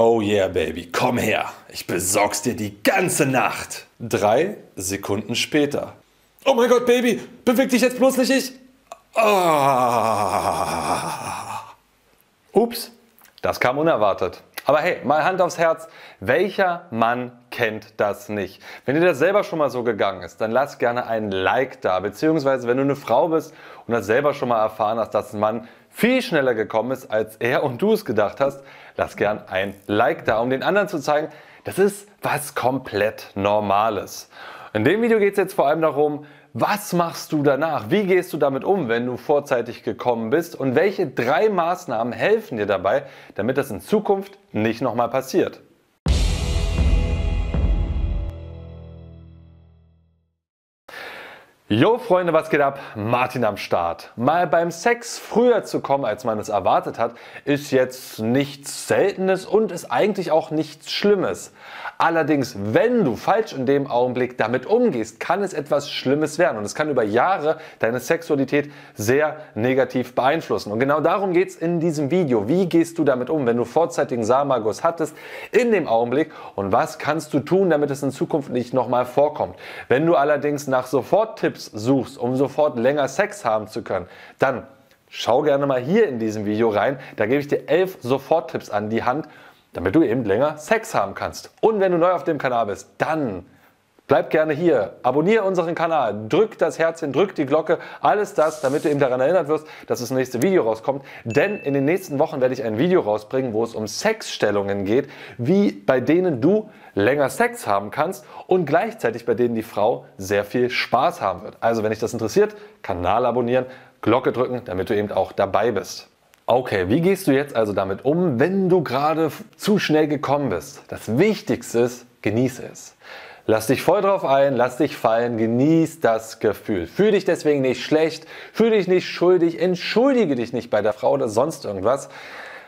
Oh yeah, Baby, komm her. Ich besorg's dir die ganze Nacht. Drei Sekunden später. Oh mein Gott, Baby, beweg dich jetzt bloß nicht, ich. Ah. Ups, das kam unerwartet. Aber hey, mal Hand aufs Herz, welcher Mann kennt das nicht? Wenn dir das selber schon mal so gegangen ist, dann lass gerne ein Like da. Beziehungsweise wenn du eine Frau bist und das selber schon mal erfahren hast, dass ein Mann viel schneller gekommen ist, als er und du es gedacht hast, lass gern ein Like da, um den anderen zu zeigen, das ist was komplett Normales. In dem Video geht es jetzt vor allem darum, was machst du danach? Wie gehst du damit um, wenn du vorzeitig gekommen bist? Und welche drei Maßnahmen helfen dir dabei, damit das in Zukunft nicht nochmal passiert? Jo Freunde, was geht ab? Martin am Start. Mal beim Sex früher zu kommen, als man es erwartet hat, ist jetzt nichts Seltenes und ist eigentlich auch nichts Schlimmes. Allerdings, wenn du falsch in dem Augenblick damit umgehst, kann es etwas Schlimmes werden und es kann über Jahre deine Sexualität sehr negativ beeinflussen. Und genau darum geht es in diesem Video. Wie gehst du damit um, wenn du vorzeitigen Samaguss hattest in dem Augenblick und was kannst du tun, damit es in Zukunft nicht nochmal vorkommt? Wenn du allerdings nach Soforttipps Tipps suchst, um sofort länger Sex haben zu können, dann schau gerne mal hier in diesem Video rein. Da gebe ich dir elf Soforttipps an die Hand, damit du eben länger Sex haben kannst. Und wenn du neu auf dem Kanal bist, dann Bleib gerne hier, abonniere unseren Kanal, drück das Herzchen, drück die Glocke, alles das, damit du eben daran erinnert wirst, dass das nächste Video rauskommt. Denn in den nächsten Wochen werde ich ein Video rausbringen, wo es um Sexstellungen geht, wie bei denen du länger Sex haben kannst und gleichzeitig bei denen die Frau sehr viel Spaß haben wird. Also wenn dich das interessiert, Kanal abonnieren, Glocke drücken, damit du eben auch dabei bist. Okay, wie gehst du jetzt also damit um, wenn du gerade zu schnell gekommen bist? Das Wichtigste ist, genieße es. Lass dich voll drauf ein, lass dich fallen, genieß das Gefühl. Fühl dich deswegen nicht schlecht, fühl dich nicht schuldig, entschuldige dich nicht bei der Frau oder sonst irgendwas,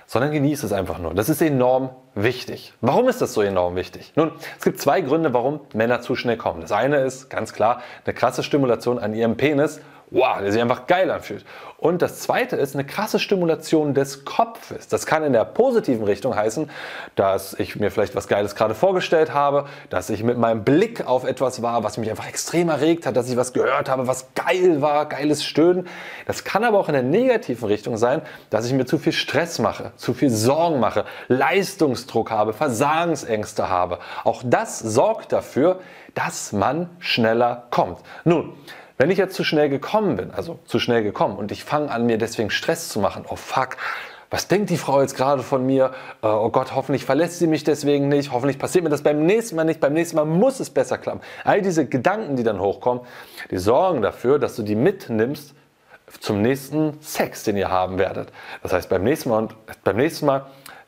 sondern genieß es einfach nur. Das ist enorm wichtig. Warum ist das so enorm wichtig? Nun, es gibt zwei Gründe, warum Männer zu schnell kommen. Das eine ist ganz klar eine krasse Stimulation an ihrem Penis wow, der sich einfach geil anfühlt. Und das zweite ist eine krasse Stimulation des Kopfes. Das kann in der positiven Richtung heißen, dass ich mir vielleicht was Geiles gerade vorgestellt habe, dass ich mit meinem Blick auf etwas war, was mich einfach extrem erregt hat, dass ich was gehört habe, was geil war, geiles Stöhnen. Das kann aber auch in der negativen Richtung sein, dass ich mir zu viel Stress mache, zu viel Sorgen mache, Leistungsdruck habe, Versagensängste habe. Auch das sorgt dafür, dass man schneller kommt. Nun, wenn ich jetzt zu schnell gekommen bin, also zu schnell gekommen und ich fange an, mir deswegen Stress zu machen, oh fuck, was denkt die Frau jetzt gerade von mir? Äh, oh Gott, hoffentlich verlässt sie mich deswegen nicht. Hoffentlich passiert mir das beim nächsten Mal nicht. Beim nächsten Mal muss es besser klappen. All diese Gedanken, die dann hochkommen, die sorgen dafür, dass du die mitnimmst zum nächsten Sex, den ihr haben werdet. Das heißt, beim nächsten Mal und beim nächsten Mal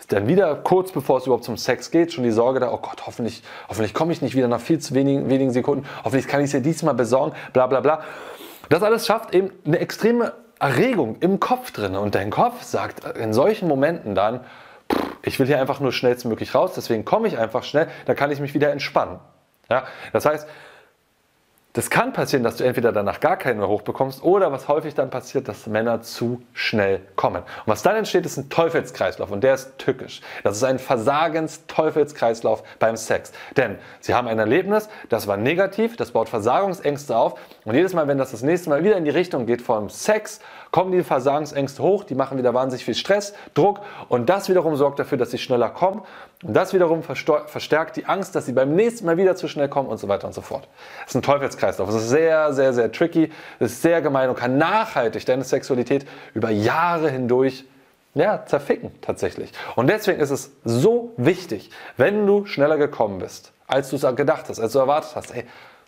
dann wieder kurz bevor es überhaupt zum Sex geht, schon die Sorge da, oh Gott, hoffentlich, hoffentlich komme ich nicht wieder nach viel zu wenigen, wenigen Sekunden, hoffentlich kann ich es ja diesmal besorgen, bla bla bla. Das alles schafft eben eine extreme Erregung im Kopf drin und dein Kopf sagt in solchen Momenten dann, ich will hier einfach nur schnellstmöglich raus, deswegen komme ich einfach schnell, dann kann ich mich wieder entspannen. Ja? Das heißt, das kann passieren, dass du entweder danach gar keinen mehr hochbekommst oder was häufig dann passiert, dass Männer zu schnell kommen. Und was dann entsteht, ist ein Teufelskreislauf und der ist tückisch. Das ist ein Versagens-Teufelskreislauf beim Sex. Denn sie haben ein Erlebnis, das war negativ, das baut Versagungsängste auf und jedes Mal, wenn das das nächste Mal wieder in die Richtung geht vom Sex, kommen die Versagensängste hoch, die machen wieder wahnsinnig viel Stress, Druck und das wiederum sorgt dafür, dass sie schneller kommen und das wiederum verstärkt die Angst, dass sie beim nächsten Mal wieder zu schnell kommen und so weiter und so fort. Das ist ein Teufelskreislauf. Das ist sehr, sehr, sehr tricky, das ist sehr gemein und kann nachhaltig deine Sexualität über Jahre hindurch ja, zerficken tatsächlich. Und deswegen ist es so wichtig, wenn du schneller gekommen bist, als du es gedacht hast, als du erwartet hast, ey,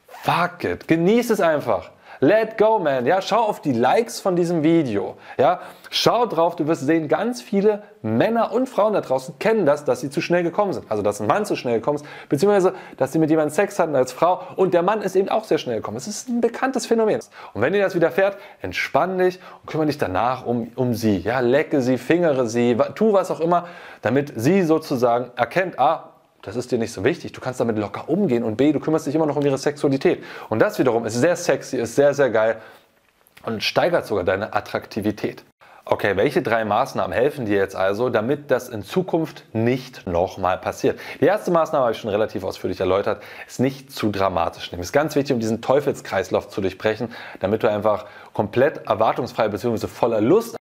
fuck it, genieß es einfach. Let go, man. Ja, schau auf die Likes von diesem Video. Ja, schau drauf. Du wirst sehen, ganz viele Männer und Frauen da draußen kennen das, dass sie zu schnell gekommen sind. Also, dass ein Mann zu schnell gekommen ist, beziehungsweise, dass sie mit jemandem Sex hatten als Frau und der Mann ist eben auch sehr schnell gekommen. Es ist ein bekanntes Phänomen. Und wenn dir das widerfährt, entspann dich und kümmere dich danach um, um sie. Ja, lecke sie, fingere sie, tu was auch immer, damit sie sozusagen erkennt, ah, das ist dir nicht so wichtig. Du kannst damit locker umgehen und B, du kümmerst dich immer noch um ihre Sexualität. Und das wiederum ist sehr sexy, ist sehr, sehr geil und steigert sogar deine Attraktivität. Okay, welche drei Maßnahmen helfen dir jetzt also, damit das in Zukunft nicht nochmal passiert? Die erste Maßnahme habe ich schon relativ ausführlich erläutert, ist nicht zu dramatisch nehmen. Ist ganz wichtig, um diesen Teufelskreislauf zu durchbrechen, damit du einfach komplett erwartungsfrei bzw. voller Lust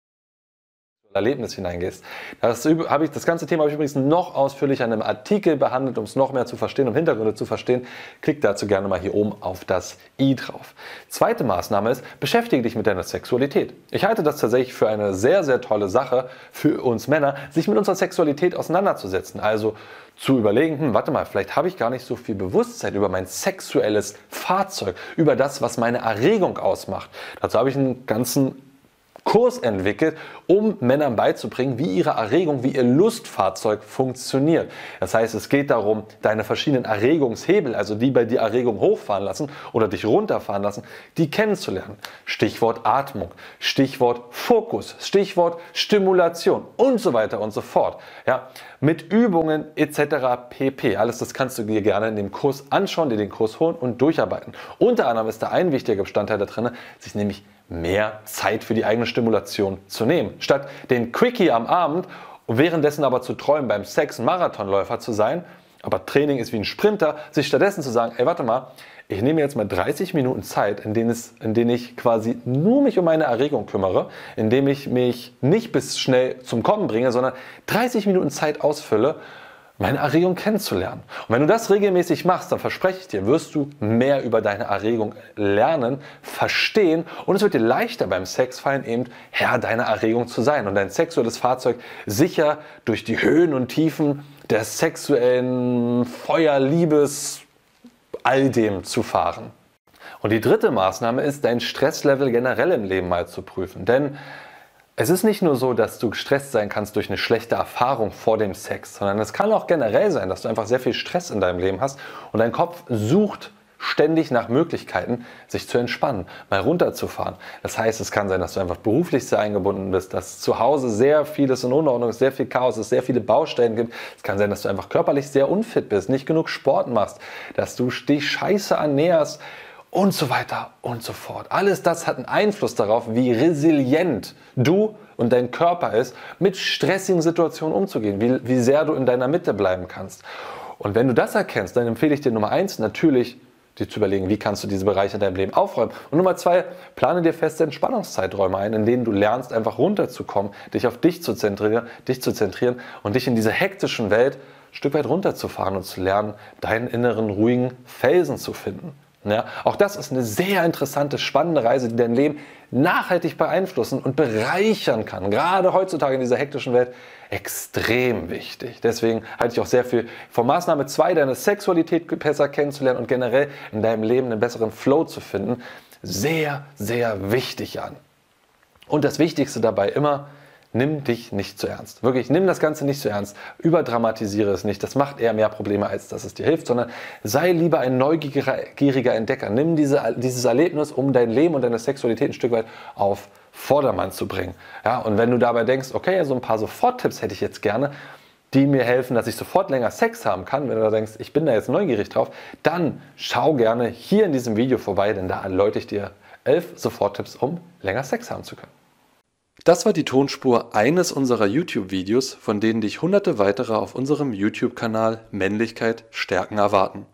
Erlebnis hineingehst. Das, habe ich, das ganze Thema habe ich übrigens noch ausführlich in einem Artikel behandelt, um es noch mehr zu verstehen, um Hintergründe zu verstehen. Klick dazu gerne mal hier oben auf das i drauf. Zweite Maßnahme ist, beschäftige dich mit deiner Sexualität. Ich halte das tatsächlich für eine sehr, sehr tolle Sache für uns Männer, sich mit unserer Sexualität auseinanderzusetzen. Also zu überlegen, hm, warte mal, vielleicht habe ich gar nicht so viel Bewusstsein über mein sexuelles Fahrzeug, über das, was meine Erregung ausmacht. Dazu habe ich einen ganzen Kurs entwickelt, um Männern beizubringen, wie ihre Erregung, wie ihr Lustfahrzeug funktioniert. Das heißt, es geht darum, deine verschiedenen Erregungshebel, also die bei dir Erregung hochfahren lassen oder dich runterfahren lassen, die kennenzulernen. Stichwort Atmung, Stichwort Fokus, Stichwort Stimulation und so weiter und so fort. Ja, mit Übungen etc. pp. Alles das kannst du dir gerne in dem Kurs anschauen, dir den Kurs holen und durcharbeiten. Unter anderem ist da ein wichtiger Bestandteil da drin, sich nämlich mehr Zeit für die eigene Stimulation zu nehmen. Statt den Quickie am Abend und währenddessen aber zu träumen, beim Sex ein Marathonläufer zu sein, aber Training ist wie ein Sprinter, sich stattdessen zu sagen, ey, warte mal, ich nehme jetzt mal 30 Minuten Zeit, in denen, es, in denen ich quasi nur mich um meine Erregung kümmere, indem ich mich nicht bis schnell zum Kommen bringe, sondern 30 Minuten Zeit ausfülle, meine Erregung kennenzulernen. Und wenn du das regelmäßig machst, dann verspreche ich dir, wirst du mehr über deine Erregung lernen, verstehen und es wird dir leichter beim Sex fallen, eben Herr deiner Erregung zu sein und dein sexuelles Fahrzeug sicher durch die Höhen und Tiefen der sexuellen Feuerliebes all dem zu fahren. Und die dritte Maßnahme ist, dein Stresslevel generell im Leben mal zu prüfen. Denn es ist nicht nur so, dass du gestresst sein kannst durch eine schlechte Erfahrung vor dem Sex, sondern es kann auch generell sein, dass du einfach sehr viel Stress in deinem Leben hast und dein Kopf sucht ständig nach Möglichkeiten, sich zu entspannen, mal runterzufahren. Das heißt, es kann sein, dass du einfach beruflich sehr eingebunden bist, dass zu Hause sehr vieles in Unordnung ist, sehr viel Chaos ist, sehr viele Baustellen gibt. Es kann sein, dass du einfach körperlich sehr unfit bist, nicht genug Sport machst, dass du dich scheiße ernährst, und so weiter und so fort. Alles das hat einen Einfluss darauf, wie resilient du und dein Körper ist, mit stressigen Situationen umzugehen, wie, wie sehr du in deiner Mitte bleiben kannst. Und wenn du das erkennst, dann empfehle ich dir Nummer eins natürlich, dir zu überlegen, wie kannst du diese Bereiche in deinem Leben aufräumen. Und Nummer zwei, plane dir feste Entspannungszeiträume ein, in denen du lernst, einfach runterzukommen, dich auf dich zu zentrieren, dich zu zentrieren und dich in dieser hektischen Welt ein Stück weit runterzufahren und zu lernen, deinen inneren ruhigen Felsen zu finden. Ja, auch das ist eine sehr interessante, spannende Reise, die dein Leben nachhaltig beeinflussen und bereichern kann. Gerade heutzutage in dieser hektischen Welt extrem wichtig. Deswegen halte ich auch sehr viel von Maßnahme 2, deine Sexualität besser kennenzulernen und generell in deinem Leben einen besseren Flow zu finden, sehr, sehr wichtig an. Und das Wichtigste dabei immer, nimm dich nicht zu ernst. Wirklich, nimm das Ganze nicht zu ernst. Überdramatisiere es nicht. Das macht eher mehr Probleme, als dass es dir hilft, sondern sei lieber ein neugieriger Entdecker. Nimm diese, dieses Erlebnis, um dein Leben und deine Sexualität ein Stück weit auf Vordermann zu bringen. Ja, und wenn du dabei denkst, okay, so ein paar Soforttipps hätte ich jetzt gerne, die mir helfen, dass ich sofort länger Sex haben kann, wenn du da denkst, ich bin da jetzt neugierig drauf, dann schau gerne hier in diesem Video vorbei, denn da erläutere ich dir elf Soforttipps, um länger Sex haben zu können. Das war die Tonspur eines unserer YouTube-Videos, von denen dich hunderte weitere auf unserem YouTube-Kanal Männlichkeit stärken erwarten.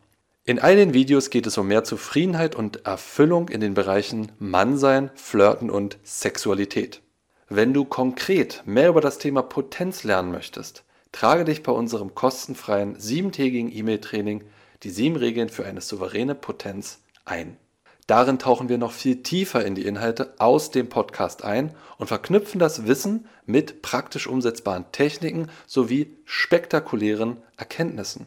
In all den Videos geht es um mehr Zufriedenheit und Erfüllung in den Bereichen Mannsein, Flirten und Sexualität. Wenn du konkret mehr über das Thema Potenz lernen möchtest, trage dich bei unserem kostenfreien siebentägigen E-Mail-Training die sieben Regeln für eine souveräne Potenz ein. Darin tauchen wir noch viel tiefer in die Inhalte aus dem Podcast ein und verknüpfen das Wissen mit praktisch umsetzbaren Techniken sowie spektakulären Erkenntnissen.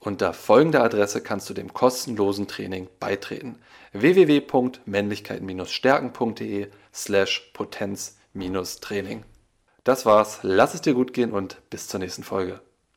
Unter folgender Adresse kannst du dem kostenlosen Training beitreten: www.männlichkeit-stärken.de slash Potenz-Training. Das war's, lass es dir gut gehen und bis zur nächsten Folge.